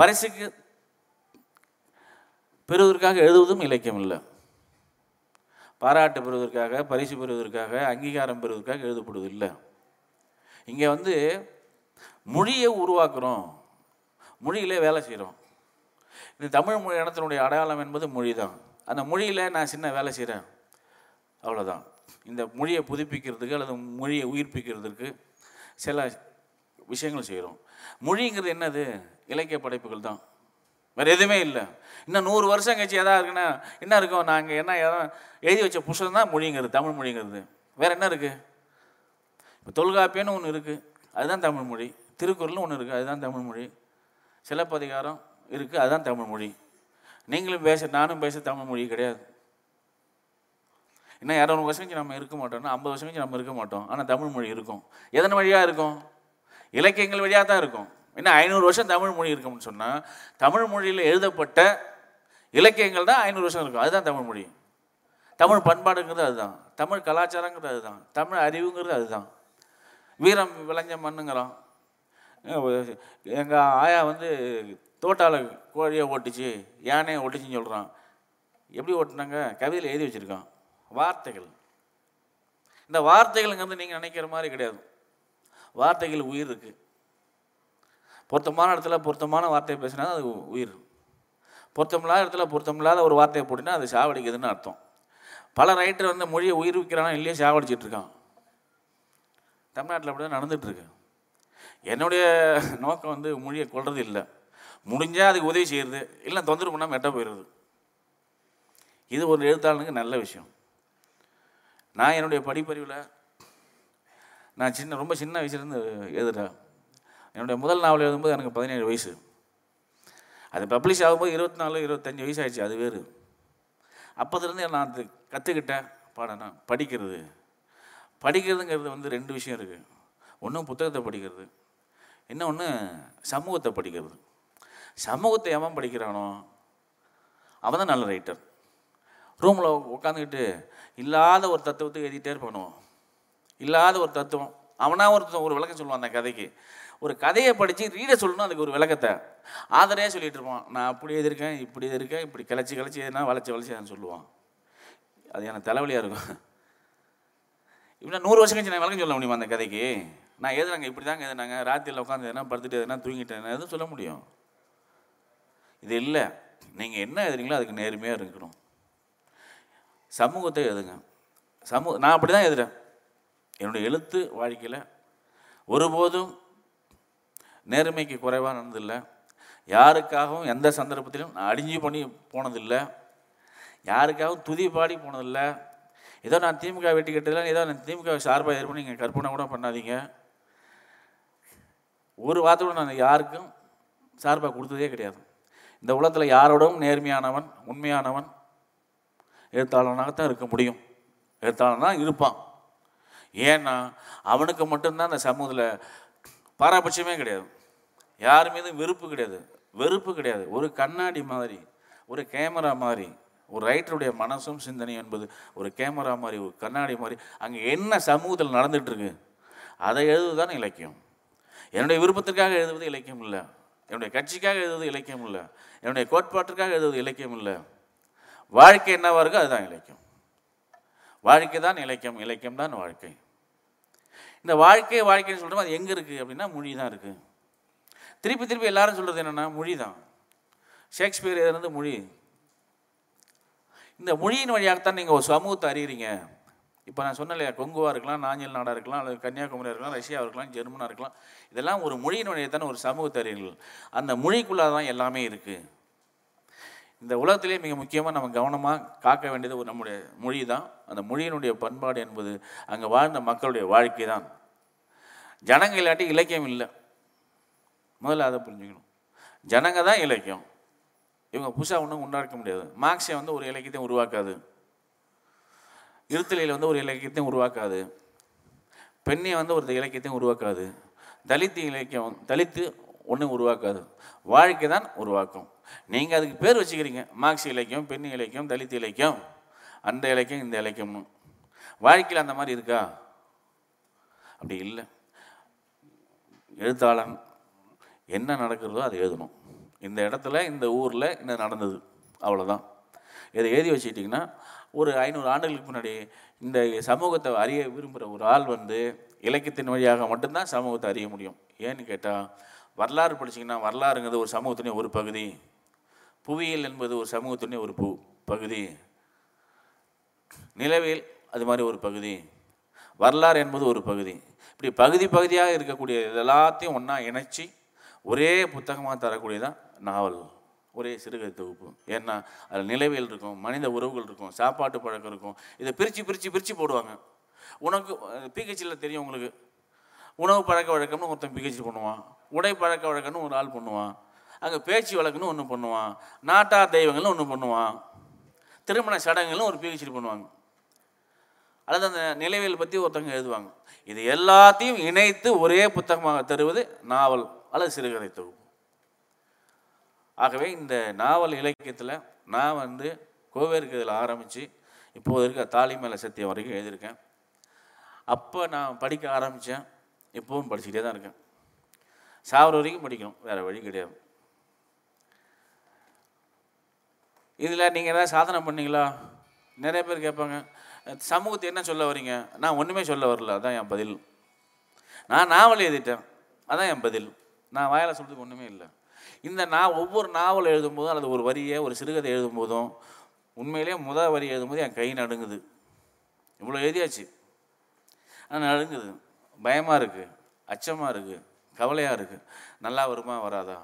பரிசுக்கு பெறுவதற்காக எழுதுவதும் இலக்கியம் இல்லை. பாராட்டு பெறுவதற்காக பரிசு பெறுவதற்காக அங்கீகாரம் பெறுவதற்காக எழுதப்படுவது இல்லை. இங்கே வந்து மொழியை உருவாக்குறோம். மொழியிலே வேலை செய்கிறோம் இந்த தமிழ் மொழி இடத்தினுடைய அடையாளம் என்பது மொழி தான் அந்த மொழியில் நான் சின்ன வேலை செய்கிறேன் அவ்வளோதான் இந்த மொழியை புதுப்பிக்கிறதுக்கு அல்லது மொழியை உயிர்ப்பிக்கிறதுக்கு சில விஷயங்கள் செய்கிறோம் மொழிங்கிறது என்னது? இலக்கிய படைப்புகள் தான். வேறு எதுவுமே இல்லை. இன்னும் நூறு வருஷம் கழிச்சு எதாவது இருக்குன்னா என்ன இருக்கும் நாங்கள் என்ன எதா- எழுதி வச்ச புஸ்தகம் தான் மொழிங்கிறது தமிழ் மொழிங்கிறது. வேறு என்ன இருக்குது இப்போ தொல்காப்பியன்னு ஒன்று இருக்குது அதுதான் தமிழ் மொழி. திருக்குறள்னு ஒன்று இருக்குது அதுதான் தமிழ் மொழி. சிலப்பதிகாரம் இருக்குது அதுதான் தமிழ் மொழி. நீங்களும் பேச நானும் பேச தமிழ் மொழி கிடையாது. இன்னும் இரநூறு வருஷம் கழிச்சு நம்ம இருக்க மாட்டோம்னா ஐம்பது வருஷம் கழிச்சு நம்ம இருக்க மாட்டோம். ஆனால் தமிழ் மொழி இருக்கும். எதன் வழியாக இருக்கும்? இலக்கியங்கள் வழியாக தான் இருக்கும். இன்னும் ஐநூறு வருஷம் தமிழ் மொழி இருக்கும்னு சொன்னால் தமிழ் மொழியில் எழுதப்பட்ட இலக்கியங்கள் தான் ஐநூறு வருஷம் இருக்கும். அதுதான் தமிழ் மொழி. தமிழ் பண்பாடுங்கிறது அதுதான். தமிழ் கலாச்சாரங்கிறது அதுதான். தமிழ் அறிவுங்கிறது அதுதான். வீரம் விளைஞ்ச மண்ணுங்கிறான் எங்கள் ஆயா வந்து தோட்டால கோழியை ஓட்டுச்சு யானையை ஓட்டுச்சுன்னு சொல்கிறான் எப்படி ஓட்டினாங்க? கவிதையில் எழுதி வச்சுருக்கான். வார்த்தைகள். இந்த வார்த்தைகள்ங்கிறது நீங்கள் நினைக்கிற மாதிரி கிடையாது. வார்த்தைகள் உயிர் இருக்குது பொருத்தமான இடத்துல பொருத்தமான வார்த்தையை பேசினா அது உயிர். பொருத்தமில்லாத இடத்துல பொருத்தமில்லாத ஒரு வார்த்தையை போட்டினா அது சாவடிக்குதுன்னு அர்த்தம். பல ரைட்டர் வந்து மொழியை உயிர்விக்கிறானா இல்லையே சாவடிச்சிட்டு இருக்கான். தமிழ்நாட்டில் அப்படி தான் நடந்துகிட்ருக்கு என்னுடைய நோக்கம் வந்து மொழியை கொள்வது இல்லை. முடிஞ்சால் அதுக்கு உதவி செய்கிறது இல்லை தொந்தரவு பண்ணாமல் எட்ட போயிடுறது. இது ஒரு எழுத்தாளனுக்கு நல்ல விஷயம். நான் என்னுடைய படிப்பறிவில் நான் சின்ன ரொம்ப சின்ன வயசுலேருந்து எழுதுறேன். என்னுடைய முதல் நாவல் எழுதும்போது எனக்கு பதினேழு வயசு. அது பப்ளிஷ் ஆகும்போது இருபத்தி நாலு இருபத்தஞ்சி வயசு ஆயிடுச்சு அது வேறு. அப்போதுலேருந்து நான் அது கற்றுக்கிட்டேன் பாடனா படிக்கிறது. படிக்கிறதுங்கிறது வந்து ரெண்டு விஷயம் இருக்குது ஒன்றும் புத்தகத்தை படிக்கிறது இன்னொன்று சமூகத்தை படிக்கிறது. சமூகத்தை எவன் படிக்கிறானோ அவன் தான் நல்ல ரைட்டர் ரூமில் உட்காந்துக்கிட்டு இல்லாத ஒரு தத்துவத்தை எழுதிட்டே இருப்பானோ? இல்லாத ஒரு தத்துவம். அவனாக ஒரு ஒரு விளக்கம் சொல்லுவான் அந்த கதைக்கு. ஒரு கதையை படித்து ரீட சொல்லணும் அதுக்கு ஒரு விளக்கத்தை. ஆதரே சொல்லிகிட்டு இருப்பான். நான் அப்படி எழுதியிருக்கேன் இப்படி எழுதியிருக்கேன் இப்படி கிளச்சி கிளச்சி எதுனா வளைச்சி வளைச்சி எதுன்னு சொல்லுவான். அது எனக்கு தலைவலியாக இருக்கும். இப்படி நூறு வருஷம் கழிச்சு நான் விளக்கம் சொல்ல முடியுமா அந்த கதைக்கு? நான் எதுனாங்க இப்படி தாங்க எழுதுனாங்க. ராத்திரியில் உட்காந்து எதுனா படுத்துட்டு எதுனா தூங்கிட்டேன் எதுவும் சொல்ல முடியும். இது இல்லை. நீங்கள் என்ன எழுதுறீங்களோ அதுக்கு நேர்மையாக இருக்கணும் சமூகத்தை எழுதுங்க. சமூக நான் அப்படி தான் எழுதுறேன். என்னுடைய எழுத்து வாழ்க்கையில் ஒருபோதும் நேர்மைக்கு குறைவாக நடந்ததில்லை. யாருக்காகவும் எந்த சந்தர்ப்பத்திலும் நான் அடிஞ்சு பண்ணி போனதில்லை. யாருக்காகவும் துதி பாடி போனதில்லை. ஏதோ நான் திமுக வெட்டி கட்டதில்லை ஏதோ நான் திமுக சார்பாக ஏற்ப நீங்கள் கற்பனை கூட பண்ணாதீங்க. ஒரு வார்த்தை கூட நான் யாருக்கும் சார்பாக கொடுத்ததே கிடையாது. இந்த உலகத்தில் யாரோடவும் நேர்மையானவன் உண்மையானவன் எழுத்தாளனாகத்தான் இருக்க முடியும். எழுத்தாளனா இருப்பான். ஏன்னா அவனுக்கு மட்டும்தான் அந்த சமூகத்தில் பாராபட்சமே கிடையாது. யார் மீதும் வெறுப்பு கிடையாது. வெறுப்பு கிடையாது. ஒரு கண்ணாடி மாதிரி ஒரு கேமரா மாதிரி ஒரு ரைட்டருடைய மனசும் சிந்தனை என்பது ஒரு கேமரா மாதிரி ஒரு கண்ணாடி மாதிரி அங்கே என்ன சமூகத்தில் நடந்துகிட்ருக்கு அதை எழுதுதான் இலக்கியம். என்னுடைய விருப்பத்திற்காக எழுதுவது இலக்கியம் இல்லை என்னுடைய கட்சிக்காக எழுதுவது இலக்கியம் இல்லை என்னுடைய கோட்பாட்டிற்காக எழுதுவது இலக்கியம் இல்லை வாழ்க்கை என்னவா இருக்கோ அதுதான் இலக்கியம். வாழ்க்கை தான் இலக்கியம். இலக்கியம் தான் வாழ்க்கை. இந்த வாழ்க்கை வாழ்க்கைன்னு சொல்கிறோம் அது எங்கே இருக்குது அப்படின்னா மொழி தான் இருக்குது திருப்பி திருப்பி எல்லாரும் சொல்கிறது என்னென்னா மொழி தான். ஷேக்ஸ்பியர் இருந்து மொழி. இந்த மொழியின் வழியாகத்தான் நீங்கள் ஒரு சமூகத்தை அறிகிறீங்க இப்போ நான் சொன்னலையா கொங்குவாக கொங்குவா இருக்கலாம் நாஞ்சில் நாடாக இருக்கலாம் அல்லது கன்னியாகுமரியாக இருக்கலாம் ரஷ்யாவாக இருக்கலாம் ஜெர்மனாக இருக்கலாம் இதெல்லாம் ஒரு மொழியின் ஒரு சமூகத்தை அறிகிறீர்கள் அந்த மொழிக்குள்ளாக தான் எல்லாமே இருக்குது இந்த உலகத்திலே மிக முக்கியமாக நம்ம கவனமாக காக்க வேண்டியது ஒரு நம்முடைய மொழி தான் அந்த மொழியினுடைய பண்பாடு என்பது அங்கே வாழ்ந்த மக்களுடைய வாழ்க்கை தான் ஜனங்க இல்லாட்டி இலக்கியம் இல்லை. முதல்ல அதை புரிஞ்சுக்கணும். ஜனங்க தான் இலக்கியம். இவங்க புதுசாக ஒன்றும் உண்டாக்க முடியாது. மார்க்ஸை வந்து ஒரு இலக்கியத்தையும் உருவாக்காது. இருத்தலையில் வந்து ஒரு இலக்கியத்தையும் உருவாக்காது. பெண்ணை வந்து ஒரு இலக்கியத்தையும் உருவாக்காது. தலித்து இலக்கியம் தலித்து ஒன்றும் உருவாக்காது. வாழ்க்கை தான் உருவாக்கும். நீங்கள் அதுக்கு பேர் வச்சுக்கிறீங்க. மார்க்ஸ் இலக்கியம் பெண் இலக்கியம் தலித் இலக்கியம். அந்த இலக்கியம் இந்த இலக்கியம்னு. வாழ்க்கையில் அந்த மாதிரி இருக்கா? அப்படி இல்லை. எழுத்தாளன் என்ன நடக்கிறதோ அதை எழுதணும். இந்த இடத்துல இந்த ஊரில் என்ன நடந்தது? அவ்வளோதான் இதை எழுதி வச்சுக்கிட்டிங்கன்னா ஒரு ஐநூறு ஆண்டுகளுக்கு முன்னாடி இந்த சமூகத்தை அறிய விரும்புகிற ஒரு ஆள் வந்து இலக்கியத்தின் வழியாக மட்டும்தான் சமூகத்தை அறிய முடியும். ஏன்னு கேட்டால் வரலாறு படிச்சிங்கன்னா வரலாறுங்கிறது ஒரு சமூகத்தினுடைய ஒரு பகுதி. புவியியல் என்பது ஒரு சமூகத்தினுடைய ஒரு பு பகுதி. நிலவியல் அது மாதிரி ஒரு பகுதி. வரலாறு என்பது ஒரு பகுதி. இப்படி பகுதி பகுதியாக இருக்கக்கூடிய இது எல்லாத்தையும் ஒன்றா இணைச்சி ஒரே புத்தகமாக தரக்கூடியதான் நாவல். ஒரே சிறுகதை தொகுப்பு. ஏன்னா அதில் நிலவியல் இருக்கும் மனித உறவுகள் இருக்கும் சாப்பாட்டு பழக்கம் இருக்கும். இதை பிரித்து பிரித்து பிரித்து போடுவாங்க. உனக்கு பிஹெச்சியில் தெரியும் உங்களுக்கு. உணவு பழக்க வழக்கம்னு ஒருத்தன் பிஹெச்டி பண்ணுவான். உடை பழக்க வழக்கம்னு ஒரு ஆள் பண்ணுவான். அங்கே பேச்சு வழக்குன்னு ஒன்று பண்ணுவான். நாட்டார் தெய்வங்கள்னு ஒன்று பண்ணுவான். திருமண சடங்குகளும் ஒரு பிஹெச்டி பண்ணுவாங்க. அல்லது அந்த நிலவியல் பற்றி ஒருத்தவங்க எழுதுவாங்க. இது எல்லாத்தையும் இணைத்து ஒரே புத்தகமாக தருவது நாவல் அல்லது சிறுகதை தொகுப்பு. ஆகவே இந்த நாவல் இலக்கியத்தில் நான் வந்து கோவேருக்கு இதில் ஆரம்பித்து இப்போது இருக்க தாலிமேல சத்தியம் வரைக்கும் எழுதியிருக்கேன். அப்போ நான் படிக்க ஆரம்பித்தேன் இப்போவும் படிச்சுக்கிட்டே தான் இருக்கேன். சாவர வரைக்கும் படிக்கணும். வேறு வழி கிடையாது. இதில் நீங்கள் ஏதாவது சாதனை பண்ணீங்களா? நிறைய பேர் கேட்பாங்க. சமூகத்தை என்ன சொல்ல வரீங்க? நான் ஒன்றுமே சொல்ல வரல. அதான் என் பதில். நான் நாவல் எழுதிட்டேன். அதான் என் பதில். நான் வாயால் சொல்கிறதுக்கு ஒன்றுமே இல்லை. இந்த நான் ஒவ்வொரு நாவல் எழுதும்போதும் அல்லது ஒரு வரியை ஒரு சிறுகதை எழுதும்போதும் உண்மையிலேயே முதல் வரி எழுதும்போது என் கை நடுங்குது. இவ்வளோ எழுதியாச்சு. ஆனால் நடுங்குது. பயமாக இருக்குது அச்சமாக இருக்குது கவலையாக இருக்குது நல்லா வருமா வராதா?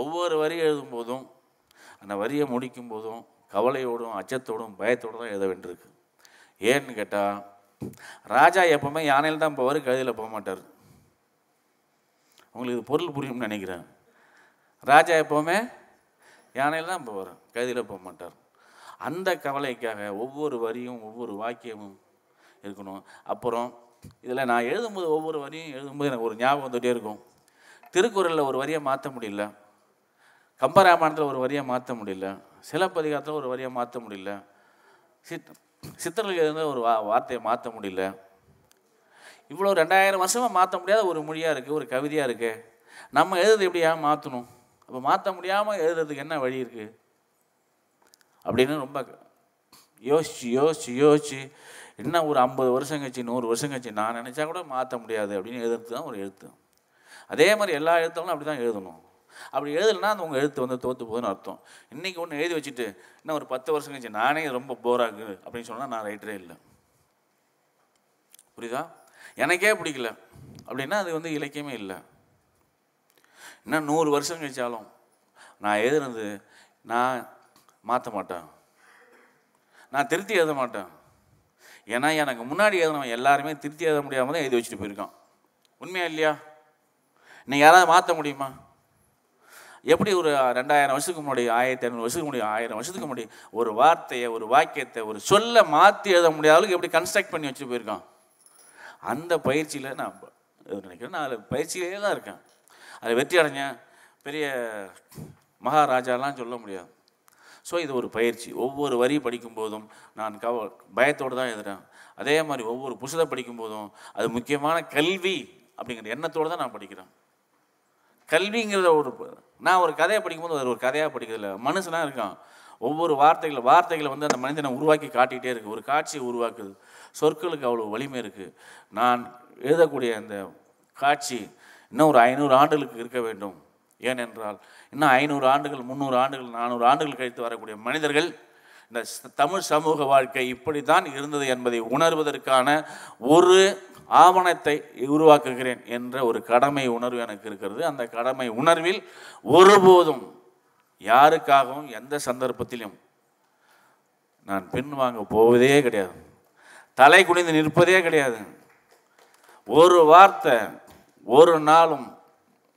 ஒவ்வொரு வரி எழுதும்போதும் அந்த வரியை முடிக்கும் போதும் கவலையோடும் அச்சத்தோடும் பயத்தோடும் தான் எழுத வேண்டியிருக்கு. ஏன்னு கேட்டால் ராஜா எப்பவுமே யானையில் தான் போவார் கழுதியில் போக மாட்டார். உங்களுக்கு இது பொருள் புரியும்னு நினைக்கிறேன். ராஜா எப்போவுமே யானையில் தான் போவார் கைதியில் போக மாட்டார். அந்த கவலைக்காக ஒவ்வொரு வரியும் ஒவ்வொரு வாக்கியமும் இருக்கணும். அப்புறம் இதில் நான் எழுதும்போது ஒவ்வொரு வரியும் எழுதும்போது எனக்கு ஒரு ஞாபகம் வந்துகிட்டே இருக்கும். திருக்குறளில் ஒரு வரியை மாற்ற முடியல. கம்பராமாயணத்தில் ஒரு வரியை மாற்ற முடியல. சிலப்பதிகாரத்தில் ஒரு வரியை மாற்ற முடியல. சித் சித்தர்கள் எழுந்த ஒரு வா வார்த்தையை மாற்ற முடியல. இவ்வளோ ரெண்டாயிரம் வருஷமாக மாற்ற முடியாத ஒரு மொழியாக இருக்குது ஒரு கவிதையாக இருக்குது நம்ம எழுதுறது எப்படியா? மாற்றணும். அப்போ மாற்ற முடியாமல் எழுதுறதுக்கு என்ன வழி இருக்குது அப்படின்னு ரொம்ப யோசிச்சு யோசிச்சு யோசிச்சு என்ன ஒரு ஐம்பது வருஷம் கழிச்சு நூறு வருஷம் கழிச்சு நான் நினச்சா கூட மாற்ற முடியாது அப்படின்னு எழுதுறது தான் ஒரு எழுத்து. அதே மாதிரி எல்லா எழுத்தாலும் அப்படி தான் எழுதணும். அப்படி எழுதலைன்னா அந்த உங்கள் எழுத்து வந்து தோற்று போகுதுன்னு அர்த்தம். இன்றைக்கி ஒன்று எழுதி வச்சுட்டு இன்னும் ஒரு பத்து வருஷம் கழிச்சு நானே ரொம்ப போராக இருக்குது அப்படின்னு சொன்னால் நான் ரைட்டரே இல்லை. புரியுதா? எனக்கே பிடிக்கல. அப்படின்னா அது வந்து இலக்கியமே இல்லை. இன்னும் நூறு வருஷம் கழிச்சாலும் நான் எழுதுனது நான் மாற்ற மாட்டேன். நான் திருத்தி எழுத மாட்டேன். ஏன்னா எனக்கு முன்னாடி எழுதினவன் எல்லாருமே திருத்தி எழுத முடியாமல் தான் எழுதி வச்சுட்டு போயிருக்கான். உண்மையா இல்லையா? நீ யாராவது மாற்ற முடியுமா? எப்படி ஒரு ரெண்டாயிரம் வருஷத்துக்கு முன்னாடி ஆயிரத்தி ஐநூறு வருஷத்துக்கு முன்னாடி ஆயிரம் வருஷத்துக்கு முன்னாடி ஒரு வார்த்தையை ஒரு வாக்கியத்தை ஒரு சொல்ல மாற்றி எழுத முடியாத அளவுக்கு எப்படி கன்ஸ்ட்ரக்ட் பண்ணி வச்சுட்டு போயிருக்கான்? அந்த பயிற்சியில் நான் நினைக்கிறேன் நான் அதில் பயிற்சியிலே தான் இருக்கேன். அது வெற்றி அடைஞ்சேன் பெரிய மகாராஜாலாம் சொல்ல முடியாது. ஸோ இது ஒரு பயிற்சி. ஒவ்வொரு வரி படிக்கும்போதும் நான் கவ பயத்தோடு தான் எழுதுறேன். அதே மாதிரி ஒவ்வொரு புத்தகத்தை படிக்கும்போதும் அது முக்கியமான கல்வி அப்படிங்கிற எண்ணத்தோடு தான் நான் படிக்கிறேன். கல்விங்கிறத ஒரு நான் ஒரு கதையை படிக்கும்போது அது ஒரு கதையாக படிக்கிறதில்ல. மனுஷனாக இருக்கான். ஒவ்வொரு வார்த்தைகளை வார்த்தைகளை வந்து அந்த மனிதனை உருவாக்கி காட்டிகிட்டே இருக்கு. ஒரு காட்சியை உருவாக்குது. சொற்களுக்கு அவ்வளோ வலிமை இருக்குது நான் எழுதக்கூடிய அந்த காட்சி இன்னும் ஒரு ஐநூறு ஆண்டுகளுக்கு இருக்க வேண்டும். ஏனென்றால் இன்னும் ஐநூறு ஆண்டுகள் முந்நூறு ஆண்டுகள் நானூறு ஆண்டுகள் கழித்து வரக்கூடிய மனிதர்கள் இந்த தமிழ் சமூக வாழ்க்கை இப்படித்தான் இருந்தது என்பதை உணர்வதற்கான ஒரு ஆவணத்தை உருவாக்குகிறேன் என்ற ஒரு கடமை உணர்வு எனக்கு இருக்கிறது. அந்த கடமை உணர்வில் ஒருபோதும் யாருக்காகவும் எந்த சந்தர்ப்பத்திலும் நான் பெண் வாங்க போவதே கிடையாது. தலை குனிந்து நிற்பதே கிடையாது. ஒரு வார்த்தை ஒரு நாளும்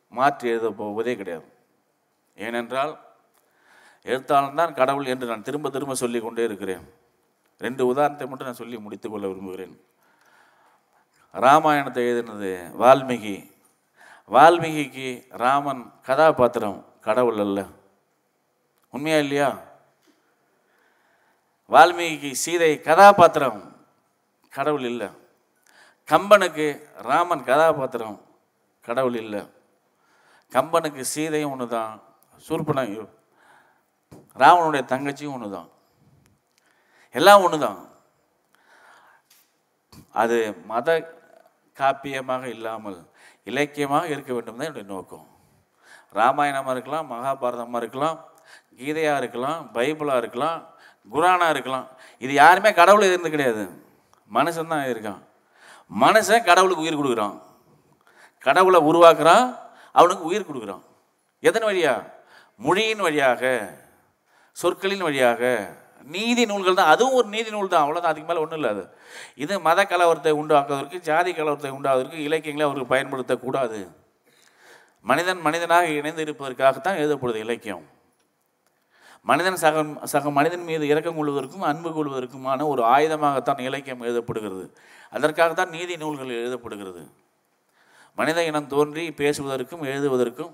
மாற்றி எழுத போவதே கிடையாது. ஏனென்றால் எழுத்தாளன் தான் கடவுள் என்று நான் திரும்ப திரும்ப சொல்லி கொண்டே இருக்கிறேன். ரெண்டு உதாரணத்தை மட்டும் நான் சொல்லி முடித்துக்கொள்ள விரும்புகிறேன். ராமாயணத்தை எழுதினது வால்மீகி. வால்மீகிக்கு ராமன் கதாபாத்திரம் கடவுள் அல்ல. உண்மையா இல்லையா? வால்மீகிக்கு சீதை கதாபாத்திரம் கடவுள் இல்லை. கம்பனுக்கு ராமன் கதாபாத்திரம் கடவுள் இல்லை. கம்பனுக்கு சீதையும் ஒன்று தான் சூர்பன ராவனுடைய தங்கச்சியும் ஒன்று தான் எல்லாம் ஒன்று தான் அது மத காப்பியமாக இல்லாமல் இலக்கியமாக இருக்க வேண்டும் தான் என்னுடைய நோக்கம். ராமாயணமாக இருக்கலாம் மகாபாரதமாக இருக்கலாம் கீதையாக இருக்கலாம் பைபிளாக இருக்கலாம் குரானாக இருக்கலாம். இது யாருமே கடவுள் இருந்து கிடையாது. மனுஷன் தான் இருக்கான். மனுஷன் கடவுளுக்கு உயிர் கொடுக்குறான். கடவுளை உருவாக்குறான் அவனுக்கு உயிர் கொடுக்குறான். எதன் வழியா? மொழியின் வழியாக சொற்களின் வழியாக. நீதி நூல்கள் தான் அதுவும் ஒரு நீதி நூல் தான் அவ்வளோதான் அதுக்கு மேலே ஒன்றும் இல்லை அது. இது மத கலவரத்தை உண்டாக்குவதற்கு ஜாதி கலவரத்தை உண்டாவதற்கு இலக்கியங்களை அவருக்கு பயன்படுத்தக்கூடாது. மனிதன் மனிதனாக இணைந்து இருப்பதற்காகத்தான் எழுதப்படுது இலக்கியம். மனிதன் சக சக மனிதன் மீது இறக்கம் கொள்வதற்கும் அன்பு கொள்வதற்குமான ஒரு ஆயுதமாகத்தான் இலக்கியம் எழுதப்படுகிறது. அதற்காகத்தான் நீதி நூல்கள் எழுதப்படுகிறது. மனித இனம் தோன்றி பேசுவதற்கும் எழுதுவதற்கும்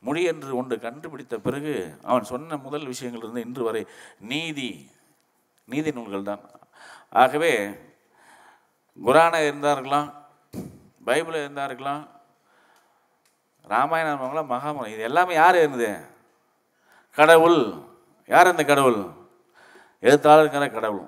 மொழி என்று ஒன்று கண்டுபிடித்த பிறகு அவன் சொன்ன முதல் விஷயங்களிலிருந்து இன்று வரை நீதி நீதி நூல்கள் தான் ஆகவே குரானை இருந்தார்களாம் இருக்கலாம் இருந்தார்களாம் இருக்கலாம் ராமாயணம் இருக்கலாம் மகாபாரதம் இது எல்லாமே யார் இருந்தது கடவுள். யார் அந்த கடவுள்? எழுத்தாளருங்கிற கடவுள்.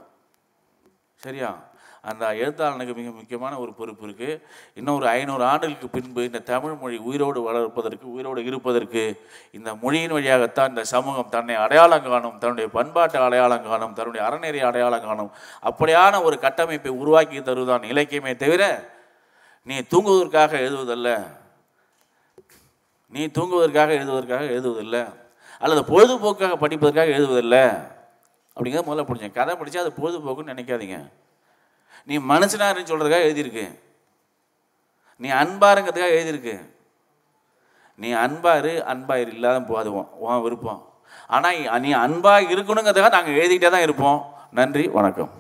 சரியா? அந்த எழுத்தாளனுக்கு மிக முக்கியமான ஒரு பொறுப்பு இருக்குது இன்னும் ஒரு ஐநூறு ஆண்டுகளுக்கு பின்பு இந்த தமிழ் மொழி உயிரோடு வளர்ப்பதற்கு உயிரோடு இருப்பதற்கு இந்த மொழியின் வழியாகத்தான் இந்த சமூகம் தன்னை அடையாளம் காணும் தன்னுடைய பண்பாட்டு அடையாளம் காணும் தன்னுடைய அறநெறி அடையாளம் காணும். அப்படியான ஒரு கட்டமைப்பை உருவாக்கி தருவதான் இலக்கியமே தவிர நீ தூங்குவதற்காக எழுதுவதல்ல. நீ தூங்குவதற்காக எழுதுவதற்காக எழுதுவதில்லை. அல்லது பொழுதுபோக்காக படிப்பதற்காக எழுதுவதில்லை. அப்படிங்கிறத முதல்ல பிடிச்சேன் கதை படித்தா அது பொழுதுபோக்குன்னு நினைக்காதீங்க. நீ மனுஷனாருன்னு சொல்கிறதுக்காக எழுதியிருக்கு. நீ அன்பாருங்கிறதுக்காக எழுதியிருக்கு. நீ அன்பாரு அன்பாயிரு இல்லாத போதுவோம் உன் விருப்பம். ஆனால் நீ அன்பாக இருக்கணுங்கிறதுக்காக நாங்கள் எழுதிக்கிட்டே தான் இருப்போம். நன்றி வணக்கம்.